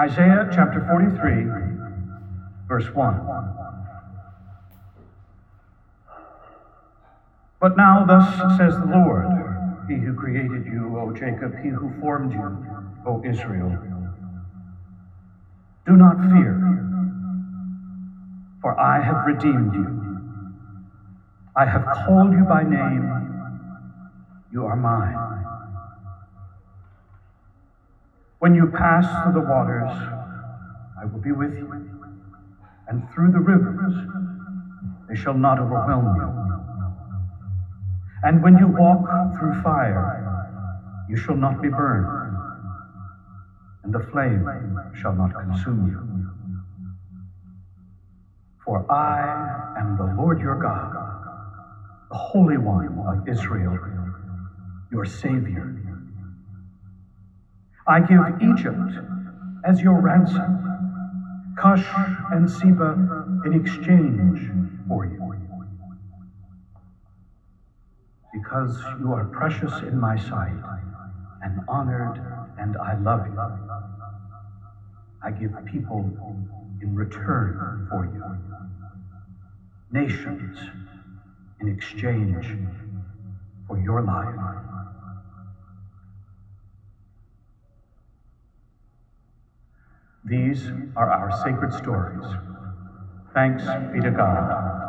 Isaiah chapter 43, verse 1. But now, thus says the Lord, He who created you, O Jacob, He who formed you, O Israel. Do not fear, for I have redeemed you. I have called you by name. You are mine. When you pass through the waters, I will be with you, and through the rivers, they shall not overwhelm you. And when you walk through fire, you shall not be burned, and the flame shall not consume you. For I am the Lord your God, the Holy One of Israel, your Savior. I give Egypt as your ransom, Cush and Seba in exchange for you. Because you are precious in my sight and honored, and I love you. I give people in return for you, nations in exchange for your life. These are our sacred stories. Thanks be to God.